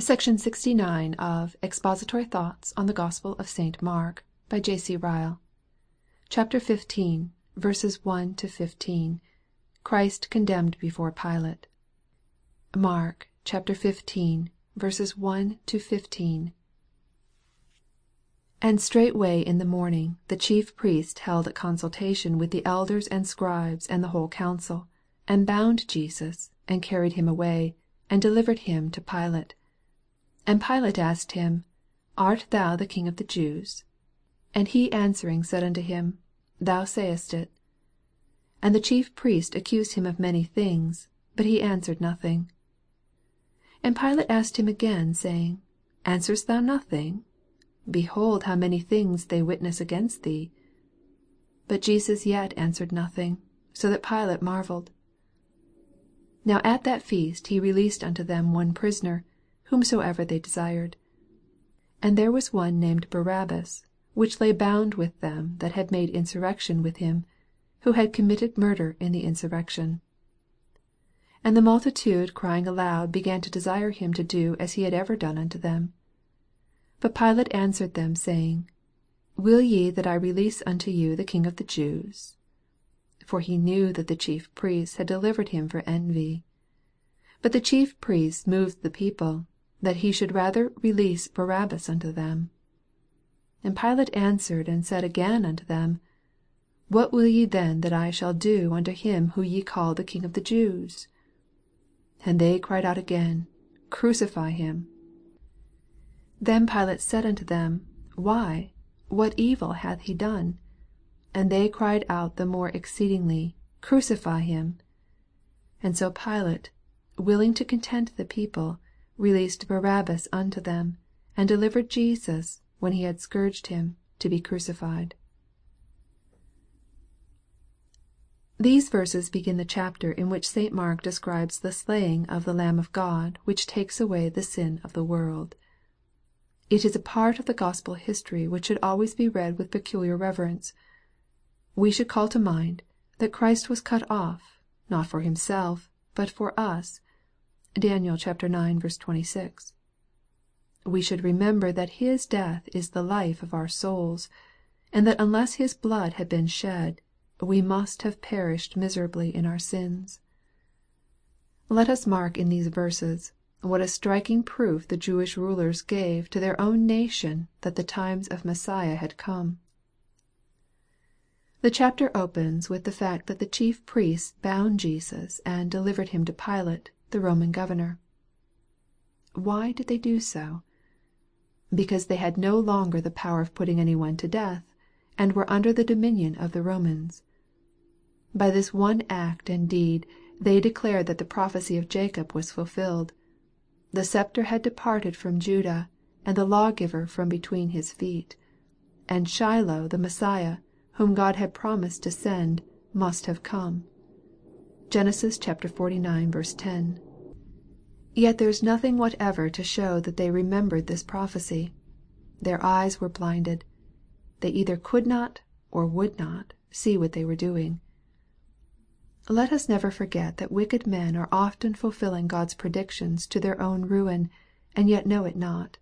Section 69 of Expository Thoughts on the Gospel of St. Mark, by J.C. Ryle. CHAPTER XV. 1 15. Christ condemned before Pilate. Mark xv. 1 15. And straightway in the morning the chief priests held a consultation with the elders and scribes and the whole council, and bound Jesus, and carried him away, and delivered him to Pilate. 2 And Pilate asked him, Art thou the King of the Jews? And he answering said unto him, Thou sayest it. 3 And the chief priests accused him of many things: but he answered nothing. 4 And Pilate asked him again, saying, Answerest thou nothing? behold how many things they witness against thee. But Jesus yet answered nothing, so that Pilate marvelled. 5 Now at that feast he released unto them one prisoner, whomsoever they desired. 6 And there was one named Barabbas, which lay bound with them that had made insurrection with him, who had committed murder in the insurrection. 7 And the multitude crying aloud began to desire him to do as he had ever done unto them. 8 But Pilate answered them, saying, Will ye that I release unto you the King of the Jews? For he knew that the chief priests had delivered him for envy. 9 But the chief priests moved the people, that he should rather release Barabbas unto them. 10 And Pilate answered and said again unto them, What will ye then that I shall do unto him whom ye call the King of the Jews? And they cried out again, Crucify him. 11 Then Pilate said unto them, Why, what evil hath he done? And they cried out the more exceedingly, Crucify him. 12 And so Pilate, willing to content the people, released Barabbas unto them, and delivered Jesus, when he had scourged him, to be crucified. These verses begin the chapter in which St. Mark describes the slaying of the Lamb of God which takes away the sin of the world. It is a part of the Gospel history which should always be read with peculiar reverence. We should call to mind, that Christ was cut off, not for Himself, but for us, (Dan. ix. 26.) We should remember that His death is the life of our souls, and that unless His blood had been shed, we must have perished miserably in our sins. Let us mark in these verses, what a striking proof the Jewish rulers gave to their own nation that the times of Messiah had come. The chapter opens with the fact that the chief priests bound Jesus and delivered him to Pilate, the Roman governor. Why did they do so? Because they had no longer the power of putting any one to death, and were under the dominion of the Romans. By this one act and deed they declared that the prophecy of Jacob was fulfilled. The sceptre had departed from Judah, and the lawgiver from between his feet. And Shiloh the Messiah, whom God had promised to send, must have come. (Gen. xlix. 10.) Yet there is nothing whatever to show that they remembered this prophecy. Their eyes were blinded. They either could not, or would not, see what they were doing. Let us never forget that wicked men are often fulfilling God's predictions to their own ruin, and yet know it not.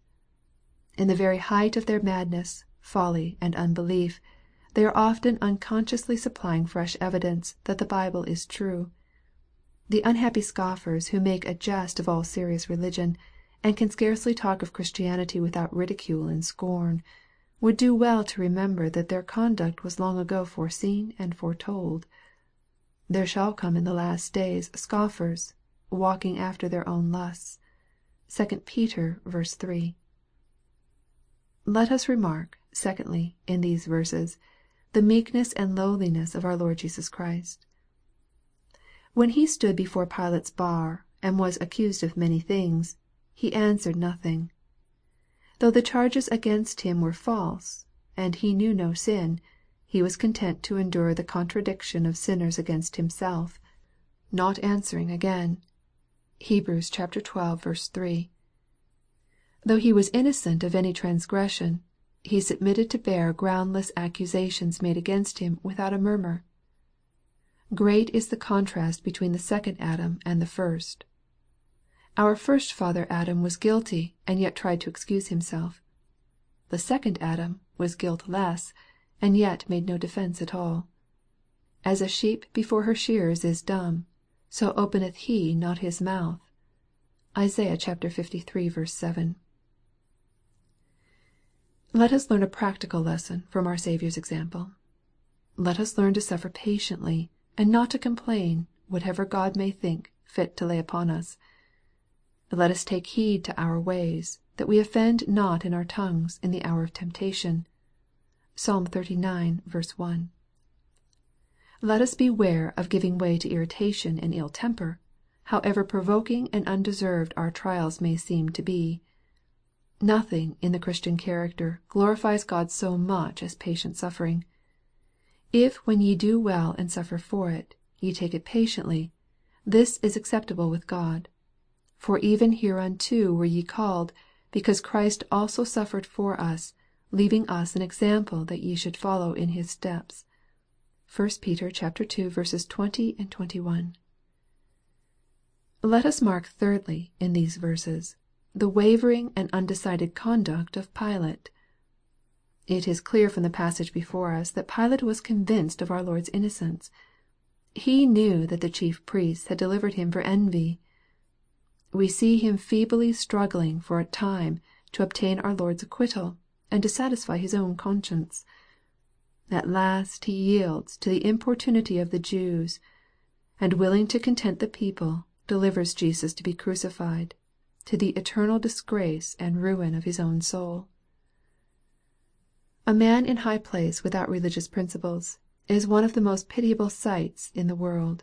In the very height of their madness, folly, and unbelief, they are often unconsciously supplying fresh evidence that the Bible is true. The unhappy scoffers who make a jest of all serious religion, and can scarcely talk of Christianity without ridicule and scorn, would do well to remember that their conduct was long ago foreseen and foretold. There shall come in the last days scoffers, walking after their own lusts. (2 Peter v. 3.) Let us remark, secondly, in these verses, the meekness and lowliness of our Lord Jesus Christ. When He stood before Pilate's bar, and was accused of many things, He answered nothing. Though the charges against Him were false, and He knew no sin, He was content to endure the contradiction of sinners against Himself, not answering again. (Heb. xii. 3.) Though He was innocent of any transgression, he submitted to bear groundless accusations made against him without a murmur. Great is the contrast between the second Adam and the first. Our first father Adam was guilty, and yet tried to excuse himself. The second Adam was guiltless, and yet made no defence at all. As a sheep before her shearers is dumb, so openeth he not his mouth. (Isaiah liii. 7.) Let us learn a practical lesson from our Saviour's example. Let us learn to suffer patiently, and not to complain, whatever God may think fit to lay upon us. Let us take heed to our ways, that we offend not in our tongues in the hour of temptation. (Psalm xxxix. 1.) Let us beware of giving way to irritation and ill temper, however provoking and undeserved our trials may seem to be. Nothing in the Christian character glorifies God so much as patient suffering. If when ye do well and suffer for it, ye take it patiently, this is acceptable with God. For even hereunto were ye called, because Christ also suffered for us, leaving us an example that ye should follow in His steps. 1 Peter ii. 20, 21. Let us mark thirdly, in these verses, the wavering and undecided conduct of Pilate. It is clear from the passage before us that Pilate was convinced of our Lord's innocence. He knew that the chief priests had delivered him for envy. We see him feebly struggling for a time to obtain our Lord's acquittal, and to satisfy his own conscience. At last he yields to the importunity of the Jews, and willing to content the people, delivers Jesus to be crucified, to the eternal disgrace and ruin of his own soul. A man in high place without religious principles, is one of the most pitiable sights in the world.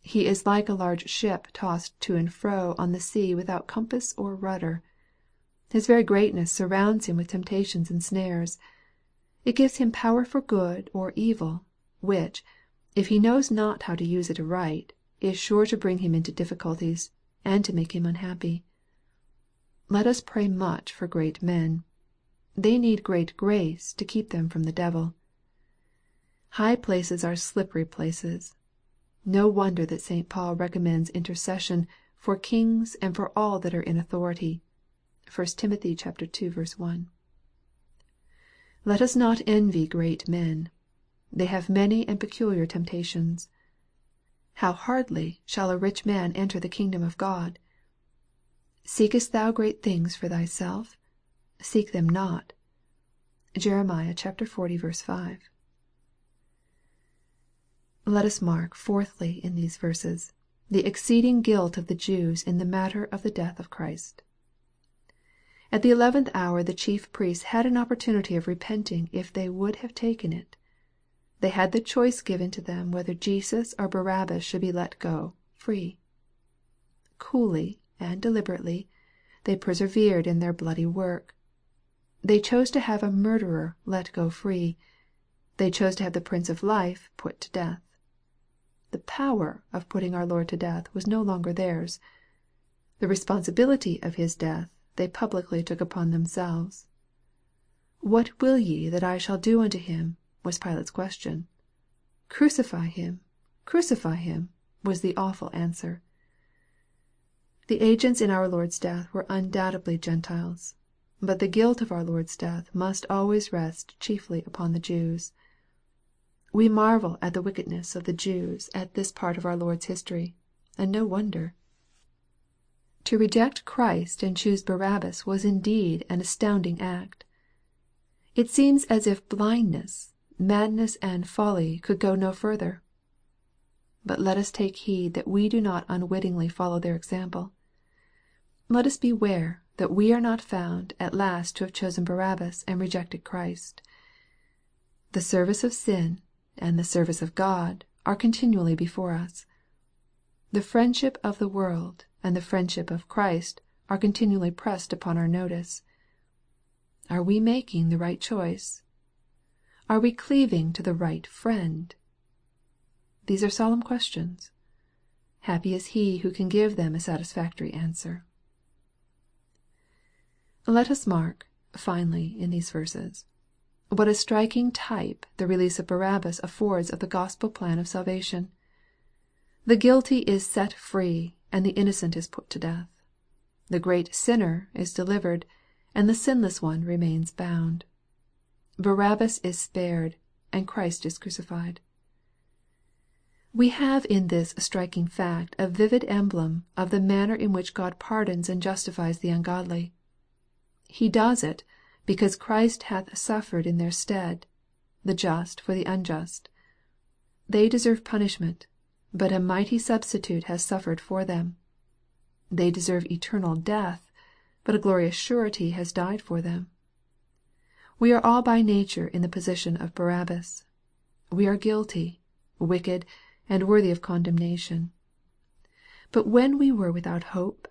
He is like a large ship tossed to and fro on the sea without compass or rudder. His very greatness surrounds him with temptations and snares. It gives him power for good or evil, which, if he knows not how to use it aright, is sure to bring him into difficulties, and to make him unhappy. Let us pray much for great men. They need great grace to keep them from the devil. High places are slippery places. No wonder that St. Paul recommends intercession for kings and for all that are in authority. (1 Tim. ii. 1.) Let us not envy great men. They have many and peculiar temptations. How hardly shall a rich man enter the kingdom of God! Seekest thou great things for thyself? Seek them not. (Jer. xl. 5.) Let us mark, fourthly, in these verses, the exceeding guilt of the Jews in the matter of the death of Christ. At the eleventh hour the chief priests had an opportunity of repenting if they would have taken it. They had the choice given to them whether Jesus or Barabbas should be let go free. Coolly and deliberately they persevered in their bloody work. They chose to have a murderer let go free. They chose to have the Prince of Life put to death the power of putting our Lord to death was no longer theirs. The responsibility of His death they publicly took upon themselves. What will ye that I shall do unto him? was Pilate's question. Crucify him! Crucify him! was the awful answer. The agents in our Lord's death were undoubtedly Gentiles. But the guilt of our Lord's death must always rest chiefly upon the Jews. We marvel at the wickedness of the Jews at this part of our Lord's history, and no wonder. To reject Christ and choose Barabbas was indeed an astounding act. It seems as if blindness, madness, and folly could go no further. But let us take heed that we do not unwittingly follow their example. Let us beware that we are not found at last to have chosen Barabbas and rejected Christ. The service of sin and the service of God are continually before us. The friendship of the world and the friendship of Christ are continually pressed upon our notice. Are we making the right choice? Are we cleaving to the right friend? These are solemn questions. Happy is he who can give them a satisfactory answer. Let us mark, finally, in these verses, what a striking type the release of Barabbas affords of the Gospel plan of salvation. The guilty is set free, and the innocent is put to death. The great sinner is delivered, and the sinless one remains bound. Barabbas is spared, and Christ is crucified. We have in this striking fact a vivid emblem of the manner in which God pardons and justifies the ungodly. He does it, because Christ hath suffered in their stead, the just for the unjust. They deserve punishment, but a mighty substitute has suffered for them. They deserve eternal death, but a glorious surety has died for them. We are all by nature in the position of Barabbas. We are guilty, wicked, and worthy of condemnation. But when we were without hope,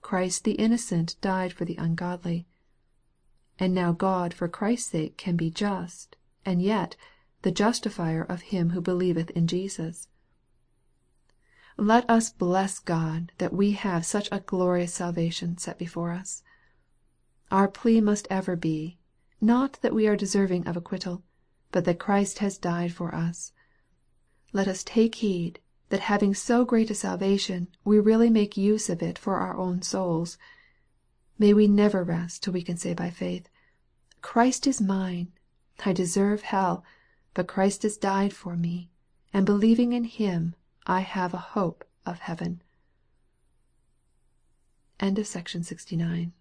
Christ the innocent died for the ungodly. And now God for Christ's sake can be just, and yet the justifier of him who believeth in Jesus. Let us bless God that we have such a glorious salvation set before us. Our plea must ever be, not that we are deserving of acquittal, but that Christ has died for us let us take heed, that having so great a salvation, we really make use of it for our own souls. May we never rest till we can say by faith, Christ is mine. I deserve hell, but Christ has died for me, and believing in Him, I have a hope of heaven. End of section 69.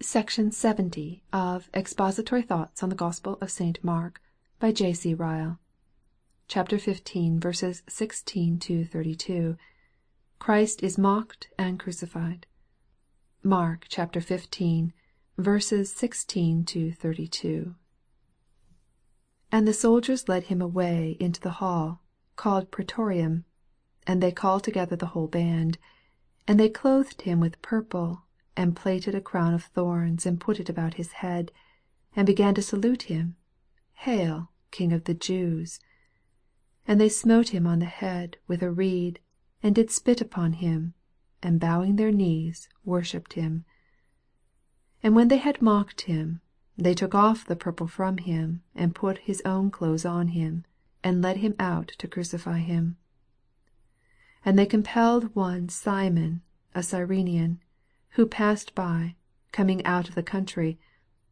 Section 70 of Expository Thoughts on the Gospel of St. Mark by J.C. Ryle chapter 15, verses 16 to 32. Christ is mocked and crucified. Mark chapter 15, verses 16 to 32. And the soldiers led him away into the hall, called Praetorium, and they called together the whole band. And they clothed him with purple, and plaited a crown of thorns, and put it about his head, and began to salute him, Hail, King of the Jews! And they smote him on the head with a reed, and did spit upon him, and bowing their knees worshipped him. And when they had mocked him, they took off the purple from him, and put his own clothes on him, and led him out to crucify him. And they compelled one Simon, a Cyrenian, who passed by, coming out of the country,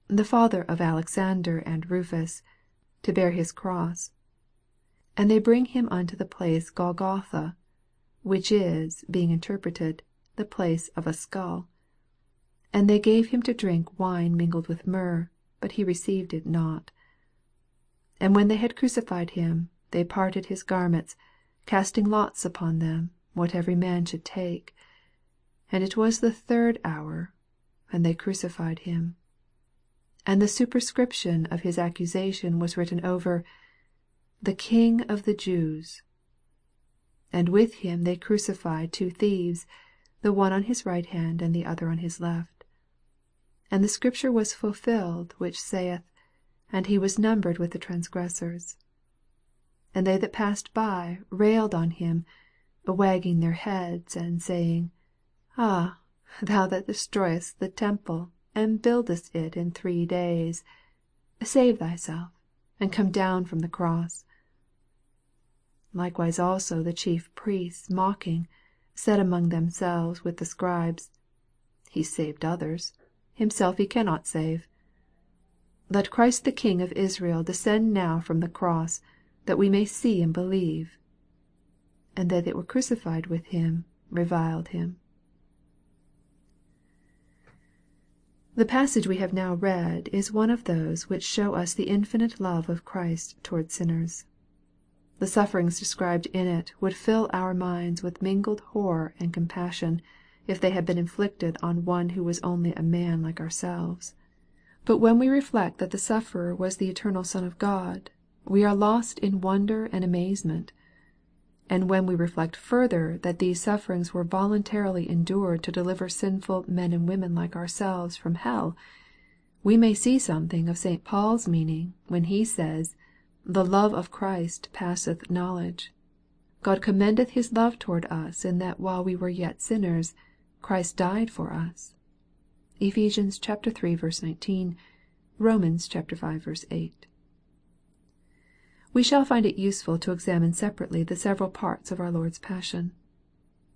the father of Alexander and Rufus, to bear his cross. And they bring him unto the place Golgotha, which is, being interpreted, the place of a skull. And they gave him to drink wine mingled with myrrh, but he received it not. And when they had crucified him, they parted his garments, casting lots upon them, what every man should take. And it was the third hour, and they crucified him. And the superscription of his accusation was written over, the King of the Jews. And with him they crucified two thieves, the one on his right hand and the other on his left. And the scripture was fulfilled, which saith, And he was numbered with the transgressors. And they that passed by railed on him, wagging their heads, and saying, Ah, thou that destroyest the temple, and buildest it in three days, save thyself, and come down from the cross. Likewise also the chief priests mocking, said among themselves with the scribes, He saved others, himself he cannot save. Let Christ the King of Israel descend now from the cross, that we may see and believe. And they that were crucified with him reviled him. The passage we have now read is one of those which show us the infinite love of Christ towards sinners. The sufferings described in it would fill our minds with mingled horror and compassion, if they had been inflicted on one who was only a man like ourselves. But when we reflect that the sufferer was the eternal Son of God, we are lost in wonder and amazement. And when we reflect further that these sufferings were voluntarily endured to deliver sinful men and women like ourselves from hell, we may see something of St. Paul's meaning when he says, the love of Christ passeth knowledge. God commendeth his love toward us in that while we were yet sinners, Christ died for us. Ephesians iii. 19. Romans v. 8. We shall find it useful to examine separately the several parts of our Lord's passion.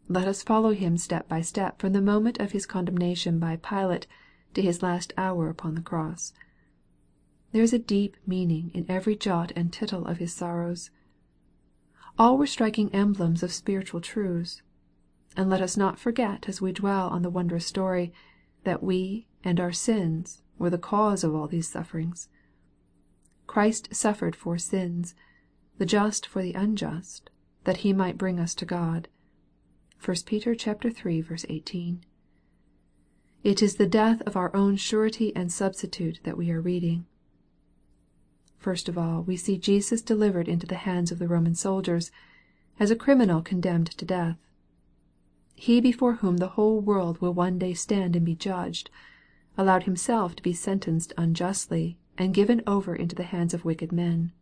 Let us follow Him step by step from the moment of His condemnation by Pilate to His last hour upon the cross. There is a deep meaning in every jot and tittle of His sorrows. All were striking emblems of spiritual truths. And let us not forget as we dwell on the wondrous story, that we and our sins were the cause of all these sufferings. Christ suffered for sins, the just for the unjust, that He might bring us to God. (1 Peter iii. 18.) It is the death of our own surety and substitute that we are reading. First of all, we see Jesus delivered into the hands of the Roman soldiers, as a criminal condemned to death. He before whom the whole world will one day stand and be judged, allowed Himself to be sentenced unjustly, and given over into the hands of wicked men.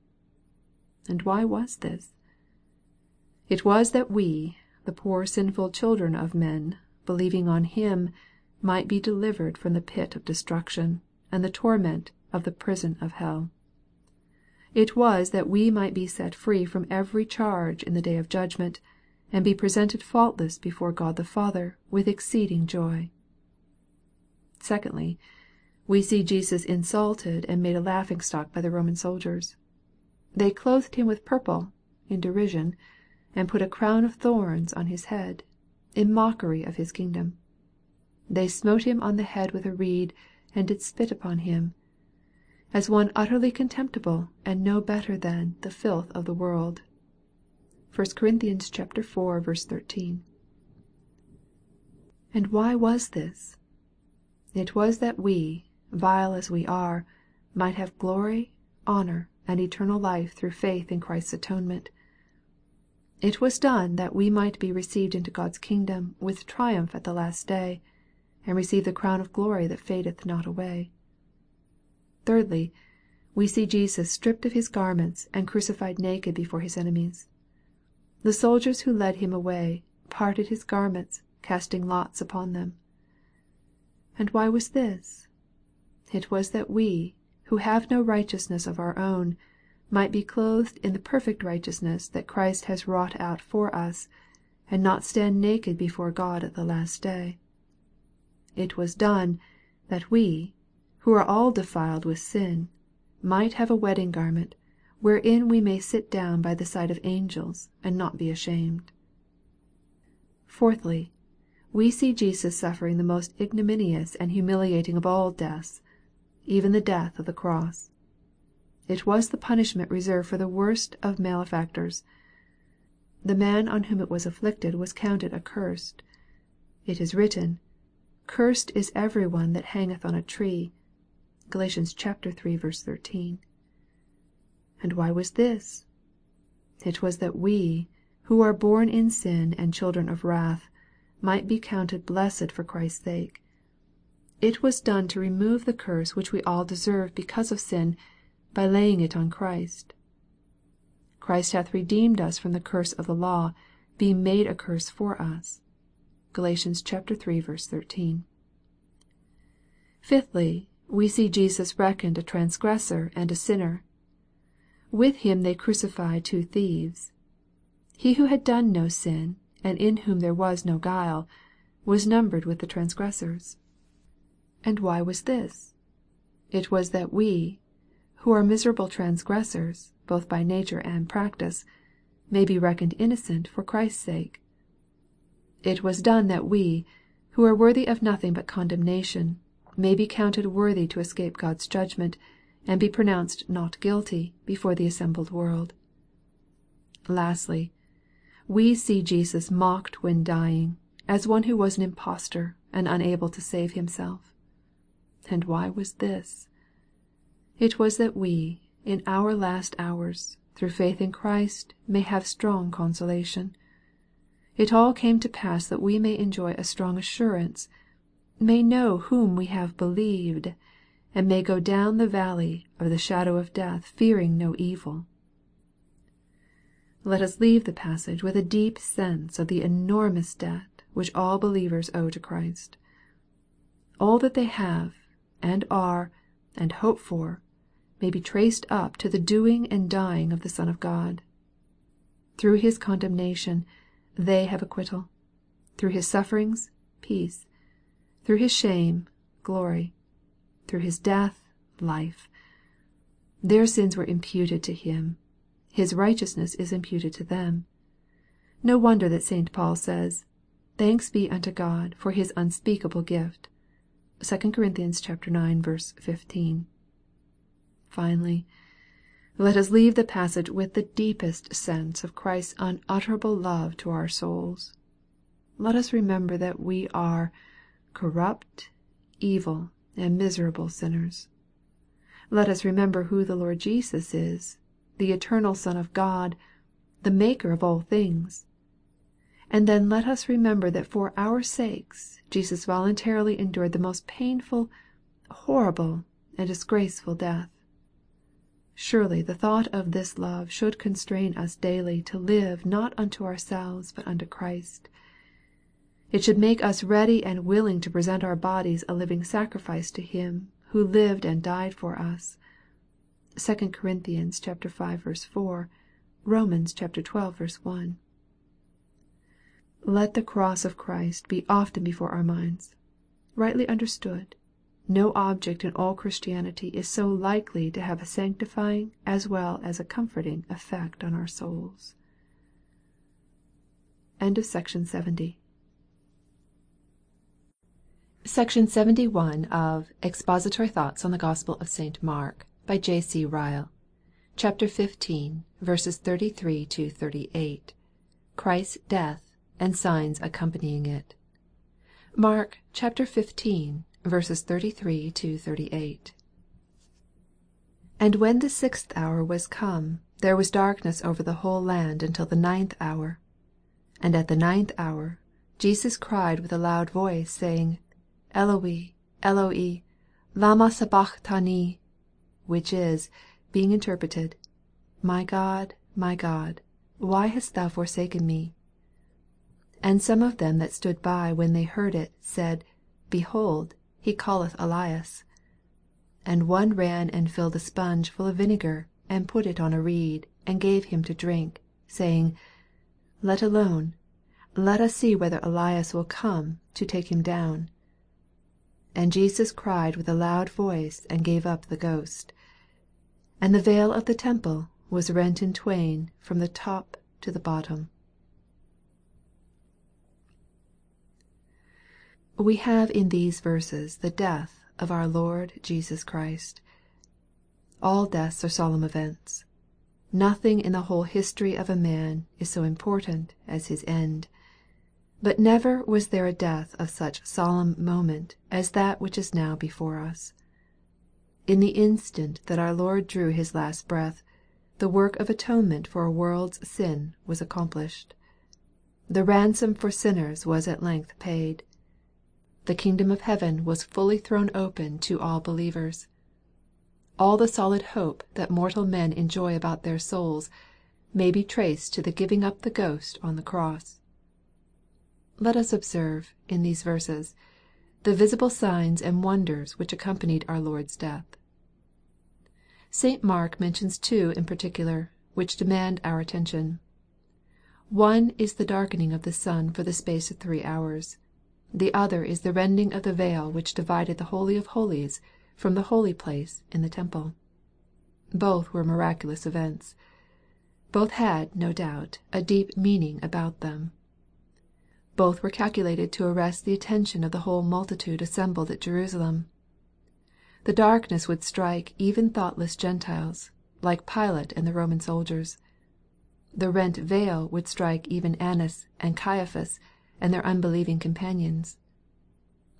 And why was this? It was that we, the poor sinful children of men, believing on Him, might be delivered from the pit of destruction, and the torment of the prison of hell. It was that we might be set free from every charge in the day of judgment, and be presented faultless before God the Father with exceeding joy. Secondly, we see Jesus insulted and made a laughing stock by the Roman soldiers. They clothed him with purple, in derision, and put a crown of thorns on his head, in mockery of his kingdom. They smote him on the head with a reed, and did spit upon him, as one utterly contemptible and no better than the filth of the world. (1 Cor. iv. 13.) And why was this? It was that we, vile as we are, might have glory, honor, and eternal life through faith in Christ's atonement. It was done that we might be received into God's kingdom with triumph at the last day, and receive the crown of glory that fadeth not away. Thirdly, we see Jesus stripped of His garments and crucified naked before His enemies. The soldiers who led Him away, parted His garments, casting lots upon them. And why was this? It was that we, who have no righteousness of our own, might be clothed in the perfect righteousness that Christ has wrought out for us, and not stand naked before God at the last day. It was done, that we, who are all defiled with sin, might have a wedding garment, wherein we may sit down by the side of angels, and not be ashamed. Fourthly, we see Jesus suffering the most ignominious and humiliating of all deaths, even the death of the cross. It was the punishment reserved for the worst of malefactors. The man on whom it was inflicted was counted accursed. It is written, Cursed is every one that hangeth on a tree. (Gal. iii. 13.) And why was this? It was that we, who are born in sin and children of wrath, might be counted blessed for Christ's sake. It was done to remove the curse which we all deserve because of sin, by laying it on Christ. Christ hath redeemed us from the curse of the law, being made a curse for us. (Gal. iii. 13.) Fifthly, we see Jesus reckoned a transgressor and a sinner. With Him they crucify two thieves. He who had done no sin, and in whom there was no guile, was numbered with the transgressors. And why was this? It was that we, who are miserable transgressors, both by nature and practice, may be reckoned innocent for Christ's sake. It was done that we, who are worthy of nothing but condemnation, may be counted worthy to escape God's judgment, and be pronounced not guilty before the assembled world. Lastly, we see Jesus mocked when dying, as one who was an impostor, and unable to save himself. And why was this? It was that we, in our last hours, through faith in Christ, may have strong consolation. It all came to pass that we may enjoy a strong assurance, may know whom we have believed, and may go down the valley of the shadow of death fearing no evil. Let us leave the passage with a deep sense of the enormous debt which all believers owe to Christ. All that they have, and are, and hope for, may be traced up to the doing and dying of the Son of God. Through His condemnation, they have acquittal. Through His sufferings, peace. Through His shame, glory. Through His death, life. Their sins were imputed to Him. His righteousness is imputed to them. No wonder that St. Paul says, Thanks be unto God for His unspeakable gift. (2 Cor. ix. 15.) Finally, let us leave the passage with the deepest sense of Christ's unutterable love to our souls. Let us remember that we are corrupt, evil, and miserable sinners. Let us remember who the Lord Jesus is, the eternal Son of God, the Maker of all things. And then let us remember that for our sakes Jesus voluntarily endured the most painful, horrible, and disgraceful death. Surely the thought of this love should constrain us daily to live not unto ourselves but unto Christ. It should make us ready and willing to present our bodies a living sacrifice to Him who lived and died for us. (2 Cor. v. 4. Rom. xii. 1.) Let the cross of Christ be often before our minds. Rightly understood, no object in all Christianity is so likely to have a sanctifying as well as a comforting effect on our souls. SECTION 71. Section 71 of Expository Thoughts on the Gospel of St. Mark, by J. C. Ryle. Chapter 15, verses 33 to 38. Christ's death, and signs accompanying it. Mark xv. 33 to 38. And when the sixth hour was come, there was darkness over the whole land until the ninth hour. And at the ninth hour Jesus cried with a loud voice, saying, Eloi, Eloi, lama sabachthani, which is, being interpreted, My God, my God, why hast thou forsaken me? And some of them that stood by when they heard it said, Behold, he calleth Elias. And one ran and filled a sponge full of vinegar, and put it on a reed, and gave him to drink, saying, Let alone; let us see whether Elias will come to take him down. And Jesus cried with a loud voice, and gave up the ghost. And the veil of the temple was rent in twain from the top to the bottom. We have in these verses the death of our Lord Jesus Christ. All deaths are solemn events. Nothing in the whole history of a man is so important as his end. But never was there a death of such solemn moment as that which is now before us. In the instant that our Lord drew His last breath, the work of atonement for a world's sin was accomplished. The ransom for sinners was at length paid the kingdom of heaven was fully thrown open to all believers. All the solid hope that mortal men enjoy about their souls, may be traced to the giving up the ghost on the cross. Let us observe, in these verses, the visible signs and wonders which accompanied our Lord's death. St. Mark mentions two in particular, which demand our attention. One is the darkening of the sun for the space of three hours. The other is the rending of the veil which divided the Holy of holies from the holy place in the temple. Both were miraculous events. Both had, no doubt, a deep meaning about them. Both were calculated to arrest the attention of the whole multitude assembled at Jerusalem. The darkness would strike even thoughtless Gentiles, like Pilate and the Roman soldiers. The rent veil would strike even Annas and Caiaphas and their unbelieving companions.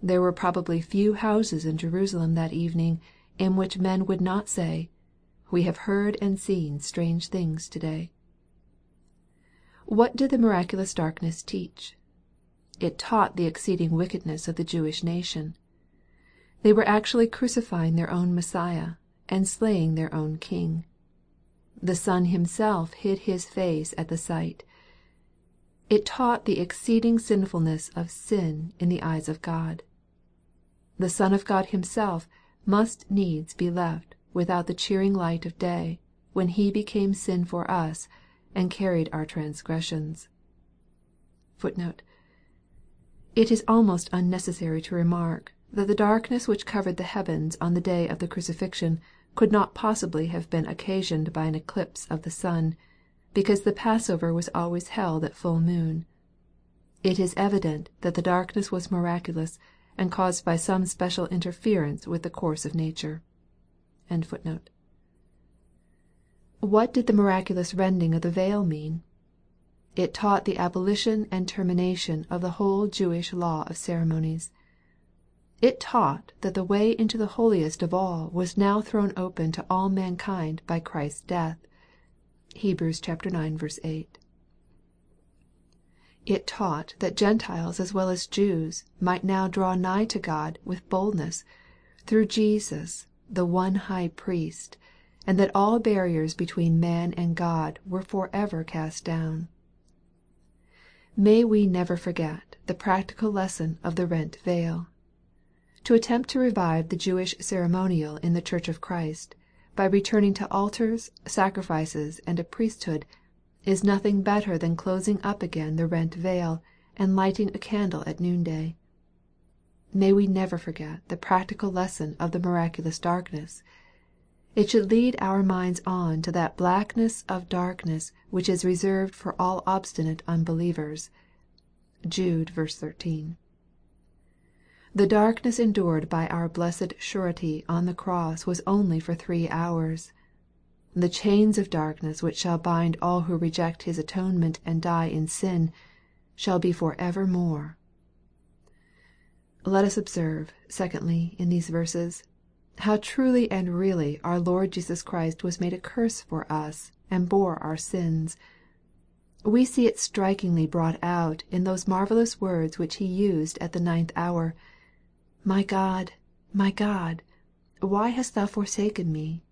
There were probably few houses in Jerusalem that evening in which men would not say, We have heard and seen strange things to day. What did the miraculous darkness teach? It taught the exceeding wickedness of the Jewish nation. They were actually crucifying their own Messiah, and slaying their own King. The Sun Himself hid His face at the sight. It taught the exceeding sinfulness of sin in the eyes of God. The Son of God Himself must needs be left without the cheering light of day, when He became sin for us, and carried our transgressions. It is almost unnecessary to remark, that the darkness which covered the heavens on the day of the crucifixion could not possibly have been occasioned by an eclipse of the sun, because the passover was always held at full moon. It is evident that the darkness was miraculous, and caused by some special interference with the course of nature. What did the miraculous rending of the veil mean? It taught the abolition and termination of the whole Jewish law of ceremonies. It taught that the way into the holiest of all was now thrown open to all mankind by Christ's death. (Heb. ix. 8.) It taught that Gentiles as well as Jews might now draw nigh to God with boldness, through Jesus the one High Priest, and that all barriers between man and God were for ever cast down. May we never forget the practical lesson of the rent veil. To attempt to revive the Jewish ceremonial in the Church of Christ, by returning to altars, sacrifices, and a priesthood, is nothing better than closing up again the rent veil, and lighting a candle at noonday. May we never forget the practical lesson of the miraculous darkness. It should lead our minds on to that blackness of darkness which is reserved for all obstinate unbelievers. (Jude 13.) The darkness endured by our blessed Surety on the cross was only for three hours. The chains of darkness which shall bind all who reject His atonement and die in sin, shall be for evermore. Let us observe, secondly, in these verses, how truly and really our Lord Jesus Christ was made a curse for us, and bore our sins. We see it strikingly brought out in those marvellous words which He used at the ninth hour, " My God, my God, why hast thou forsaken me ?"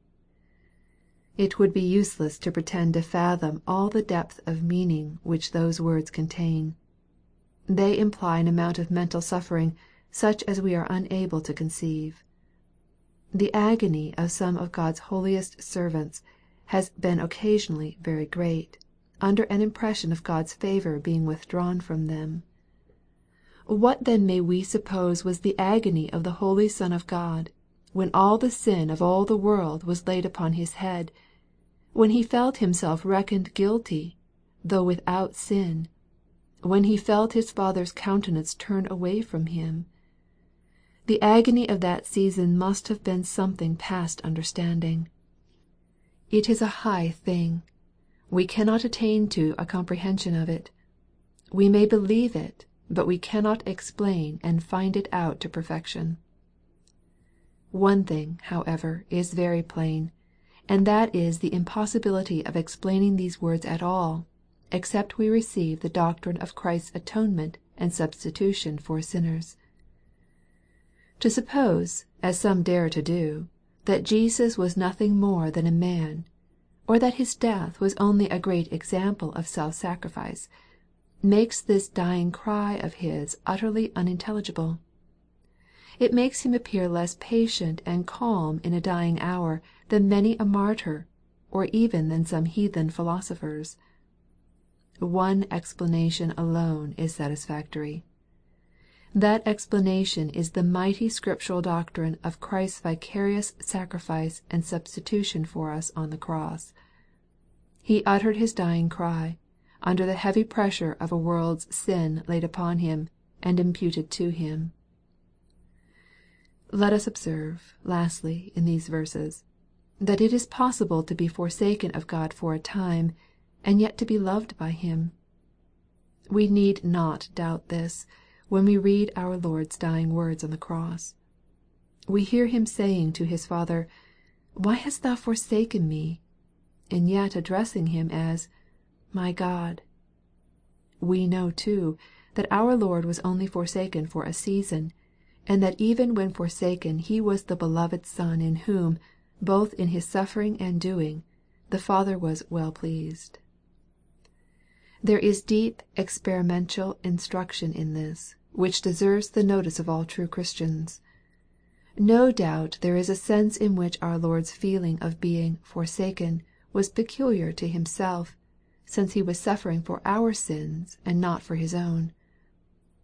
It would be useless to pretend to fathom all the depth of meaning which those words contain. They imply an amount of mental suffering such as we are unable to conceive. The agony of some of God's holiest servants has been occasionally very great, under an impression of God's favor being withdrawn from them. What then may we suppose was the agony of the holy Son of God, when all the sin of all the world was laid upon His head, when He felt Himself reckoned guilty, though without sin, when He felt His Father's countenance turn away from Him the agony of that season must have been something past understanding. It is a high thing. We cannot attain to a comprehension of it. We may believe it, but we cannot explain and find it out to perfection. One thing, however, is very plain, and that is the impossibility of explaining these words at all, except we receive the doctrine of Christ's atonement and substitution for sinners. To suppose, as some dare to do, that Jesus was nothing more than a man, or that His death was only a great example of self sacrifice, makes this dying cry of His utterly unintelligible. It makes Him appear less patient and calm in a dying hour than many a martyr, or even than some heathen philosophers. One explanation alone is satisfactory. That explanation is the mighty scriptural doctrine of Christ's vicarious sacrifice and substitution for us on the cross. He uttered His dying cry, under the heavy pressure of a world's sin laid upon Him, and imputed to Him. Let us observe, lastly, in these verses, that it is possible to be forsaken of God for a time, and yet to be loved by Him. We need not doubt this when we read our Lord's dying words on the cross. We hear Him saying to His Father, " Why hast thou forsaken me ?" and yet addressing Him as " My God." We know too, that our Lord was only forsaken for a season, and that even when forsaken He was the beloved Son in whom, both in His suffering and doing, the Father was well pleased. There is deep experimental instruction in this, which deserves the notice of all true Christians. No doubt there is a sense in which our Lord's feeling of being " forsaken" was peculiar to Himself, since He was suffering for our sins and not for His own.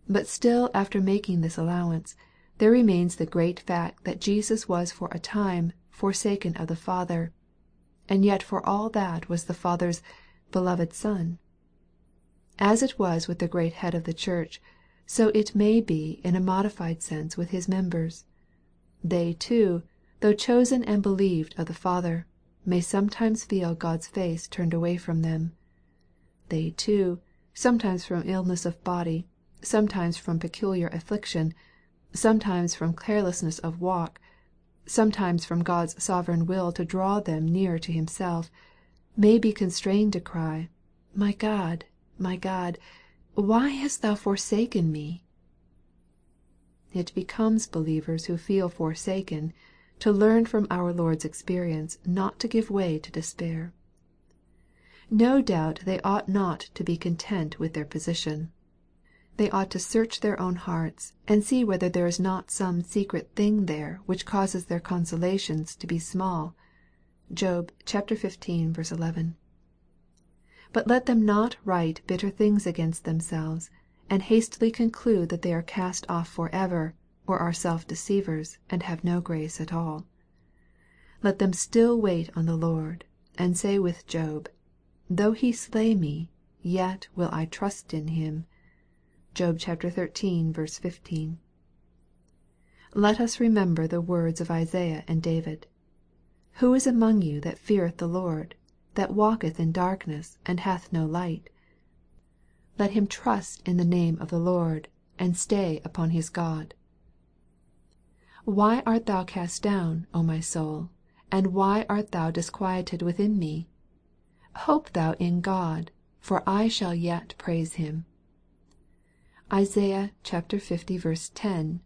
But still after making this allowance, there remains the great fact that Jesus was for a time ' forsaken of the Father,' and yet for all that was the Father's ' beloved Son.' As it was with the great Head of the Church, so it may be in a modified sense with His members. They too, though chosen and beloved of the Father, may sometimes feel God's face turned away from them. They too, sometimes from illness of body, sometimes from peculiar affliction, sometimes from carelessness of walk, sometimes from God's sovereign will to draw them nearer to Himself, may be constrained to cry, ' My God, my God, why hast thou forsaken me ?' It becomes believers who feel forsaken, to learn from our Lord's experience not to give way to despair. No doubt they ought not to be content with their position. They ought to search their own hearts, and see whether there is not some secret thing there which causes their consolations to be small. (Job xv. 11.) But let them not write bitter things against themselves, and hastily conclude that they are cast off for ever, or are self deceivers, and have no grace at all. Let them still wait on the Lord, and say with Job, ' Though He slay me, yet will I trust in Him.' (Job xiii. 15.) Let us remember the words of Isaiah and David, ' Who is among you that feareth the Lord, that walketh in darkness, and hath no light? Let him trust in the name of the Lord, and stay upon his God.' Why art thou cast down, O my soul, and why art thou disquieted within me? Hope thou in God, for I shall yet praise Him.' (Isaiah L 10;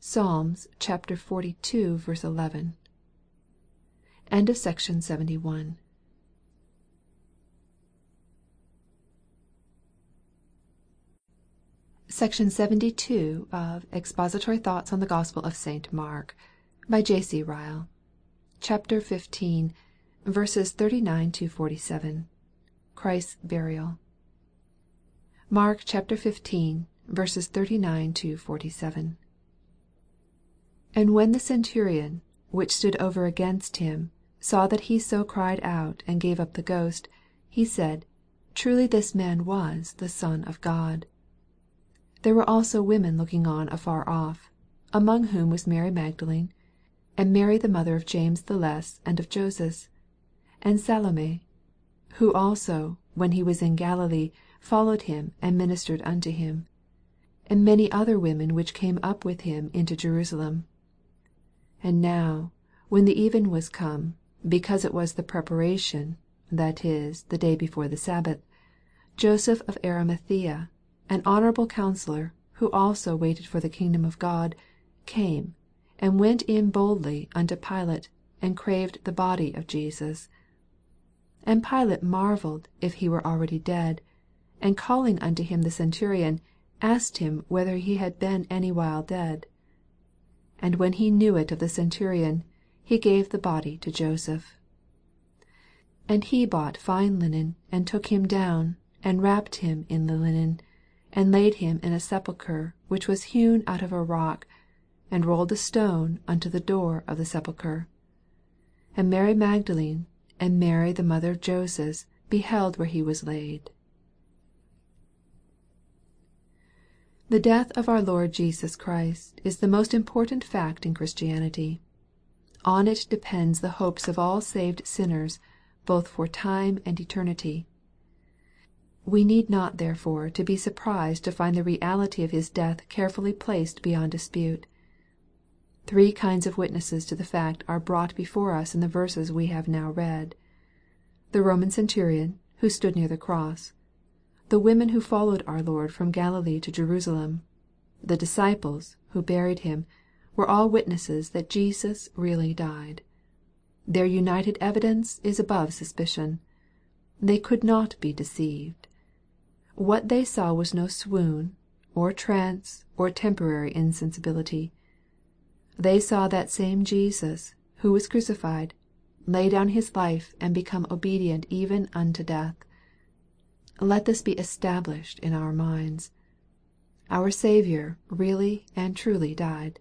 Psalms xlii. 11.) End of Section 72 of Expository Thoughts on the Gospel of St. Mark by J.C. Ryle CHAPTER XV. 39 47. Christ's burial. Mark xv. 39 47. 1 And when the centurion, which stood over against him, saw that he so cried out, and gave up the ghost, he said, Truly this man was the Son of God. 2 There were also women looking on afar off; among whom was Mary Magdalene, and Mary the mother of James the less and of Joses, and Salome; who also, when he was in Galilee, followed him, and ministered unto him; and many other women which came up with him into Jerusalem. 3 And now, when the even was come, because it was the preparation, that is, the day before the sabbath, Joseph of Arimathea, an honourable counsellor, who also waited for the kingdom of God, came, and went in boldly unto Pilate, and craved the body of Jesus. 4 And Pilate marvelled if he were already dead, and calling unto him the centurion, asked him whether he had been any while dead. 5 And when he knew it of the centurion, he gave the body to Joseph. 6 And he bought fine linen, and took him down, and wrapped him in the linen, and laid him in a sepulchre which was hewn out of a rock, and rolled a stone unto the door of the sepulchre. 7 And Mary Magdalene and Mary the mother of Joses beheld where he was laid. The death of our Lord Jesus Christ is the most important fact in Christianity. On it depends the hopes of all saved sinners, both for time and eternity. We need not therefore to be surprised to find the reality of His death carefully placed beyond dispute. Three kinds of witnesses to the fact are brought before us in the verses we have now read. The Roman centurion, who stood near the cross, the women who followed our Lord from Galilee to Jerusalem, the disciples, who buried Him, were all witnesses that Jesus really died. Their united evidence is above suspicion. They could not be deceived. What they saw was no swoon, or trance, or temporary insensibility. They saw that same Jesus, who was crucified, lay down His life and become obedient even unto death. Let this be established in our minds. our Saviour really and truly died.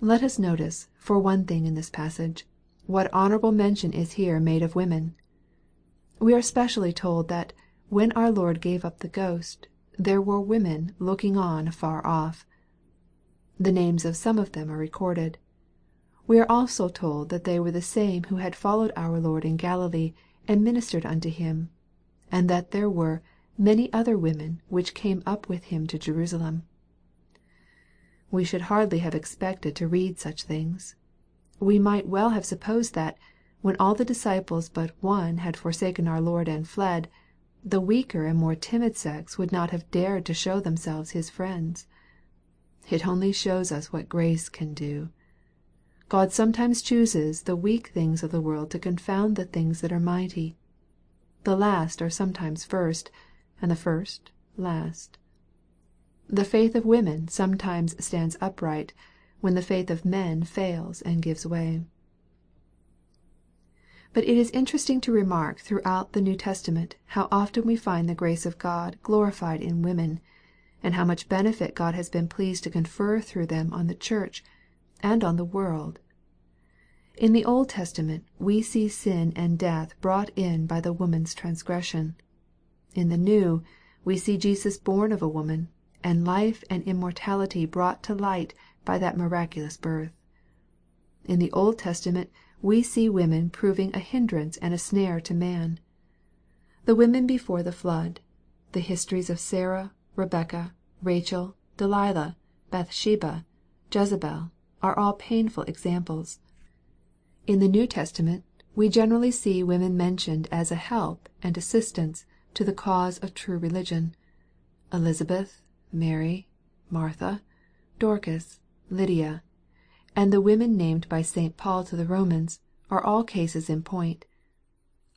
Let us notice, for one thing in this passage, what honorable mention is here made of women. We are specially told that " when our Lord gave up the ghost, there were women looking on afar off." The names of some of them are recorded. We are also told that they were the same who had followed our Lord in Galilee and ministered unto Him, and that there were " many other women which came up with Him to Jerusalem." We should hardly have expected to read such things. We might well have supposed that, when all the disciples but one had forsaken our Lord and fled, the weaker and more timid sex would not have dared to show themselves His friends. It only shows us what grace can do. God sometimes chooses the weak things of the world to confound the things that are mighty. The last are sometimes first, and the first last. The faith of women sometimes stands upright, when the faith of men fails and gives way. But it is interesting to remark throughout the New Testament how often we find the grace of God glorified in women, and how much benefit God has been pleased to confer through them on the Church, and on the world. In the Old Testament we see sin and death brought in by the woman's transgression. In the New, we see Jesus born of a woman, and life and immortality brought to light by that miraculous birth. In the Old Testament we see women proving a hindrance and a snare to man. The women before the flood, the histories of Sarah, Rebecca, Rachel, Delilah, Bathsheba, Jezebel, are all painful examples. In the New Testament we generally see women mentioned as a help and assistance to the cause of true religion. Elizabeth, Mary, Martha, Dorcas, Lydia, and the women named by St. Paul to the Romans, are all cases in point.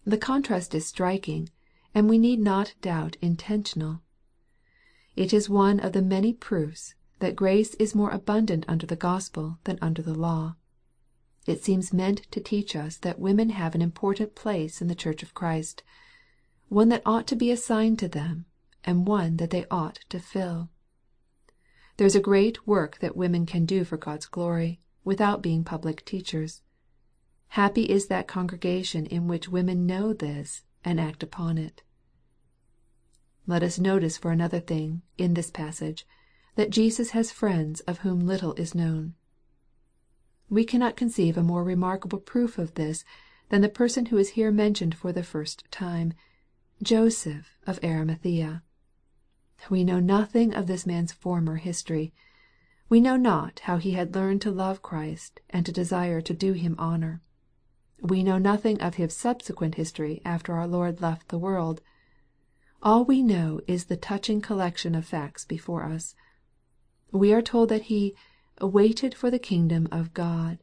The contrast is striking, and we need not doubt intentional. It is one of the many proofs that grace is more abundant under the Gospel than under the law. It seems meant to teach us that women have an important place in the Church of Christ, one that ought to be assigned to them, and one that they ought to fill. There is a great work that women can do for God's glory, without being public teachers. Happy is that congregation in which women know this, and act upon it. Let us notice for another thing, in this passage, that Jesus has friends of whom little is known. We cannot conceive a more remarkable proof of this than the person who is here mentioned for the first time, Joseph of Arimathea. We know nothing of this man's former history. We know not how he had learned to love Christ and to desire to do Him honor. We know nothing of his subsequent history after our Lord left the world. All we know is the touching collection of facts before us. We are told that he " waited for the kingdom of God,"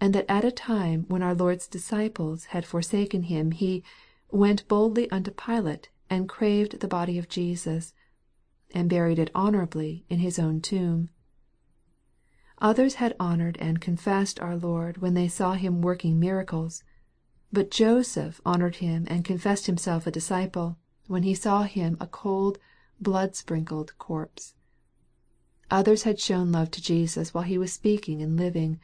and that at a time when our Lord's disciples had forsaken Him he " went boldly unto Pilate, and craved the body of Jesus," and buried it honorably in his own tomb. Others had honored and confessed our Lord when they saw Him working miracles. But Joseph honored Him and confessed himself a disciple, when he saw Him a cold, blood sprinkled corpse. Others had shown love to Jesus while He was speaking and living.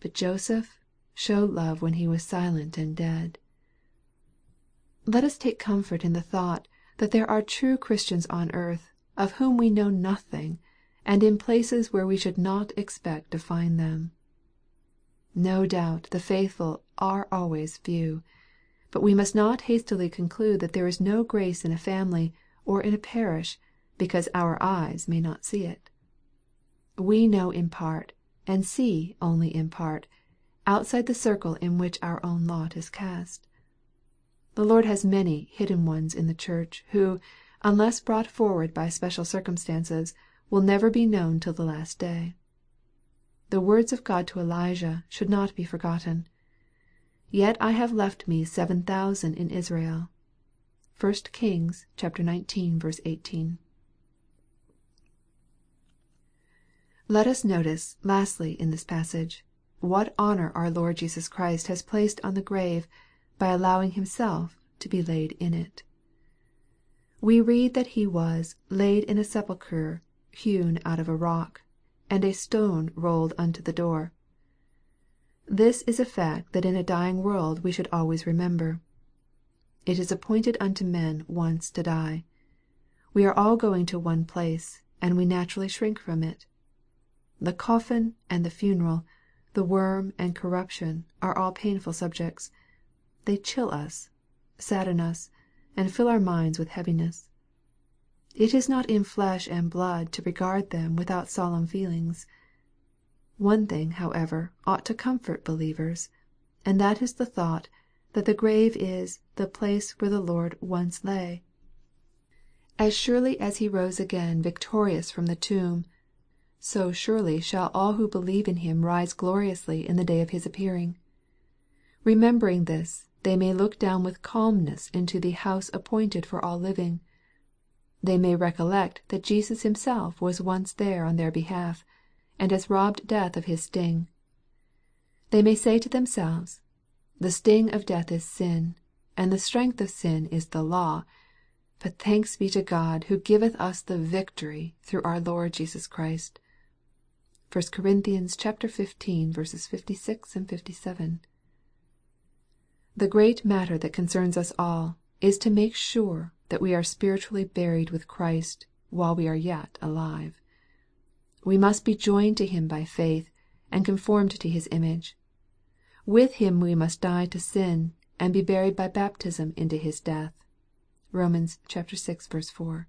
But Joseph showed love when He was silent and dead. Let us take comfort in the thought that there are true Christians on earth, of whom we know nothing, and in places where we should not expect to find them. No doubt the faithful are always few. But we must not hastily conclude that there is no grace in a family or in a parish, because our eyes may not see it. We know in part, and see only in part, outside the circle in which our own lot is cast. The Lord has many hidden ones in the church, who, unless brought forward by special circumstances, will never be known till the last day. The words of God to Elijah should not be forgotten. " Yet I have left me seven thousand in Israel." (1 Kings xix. 18.) Let us notice, lastly, in this passage, what honor our Lord Jesus Christ has placed on the grave, by allowing Himself to be laid in it. We read that He was " laid in a sepulchre hewn out of a rock, and a stone rolled unto the door." This is a fact that in a dying world we should always remember. It is appointed unto men once to die. We are all going to one place, and we naturally shrink from it. The coffin and the funeral, the worm and corruption, are all painful subjects. They chill us, sadden us, and fill our minds with heaviness. It is not in flesh and blood to regard them without solemn feelings. One thing, however, ought to comfort believers, and that is the thought, that the grave is " the place where the Lord once lay." As surely as He rose again victorious from the tomb, so surely shall all who believe in Him rise gloriously in the day of His appearing. Remembering this, they may look down with calmness into the house appointed for all living. They may recollect that Jesus Himself was once there on their behalf, and has robbed death of his sting. They may say to themselves, " The sting of death is sin, and the strength of sin is the law: but thanks be to God who giveth us the victory through our Lord Jesus Christ." (1 Cor. xv. 56, 57.) The great matter that concerns us all, is to make sure that we are spiritually buried with Christ, while we are yet alive. We must be joined to Him by faith, and conformed to His image. With Him we must die to sin, and be buried by baptism into His death. (Rom. vi. 4.)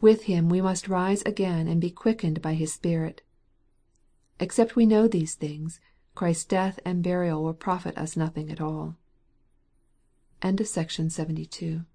With Him we must rise again and be quickened by His Spirit. Except we know these things, Christ's death and burial will profit us nothing at all. MARK, CHAP.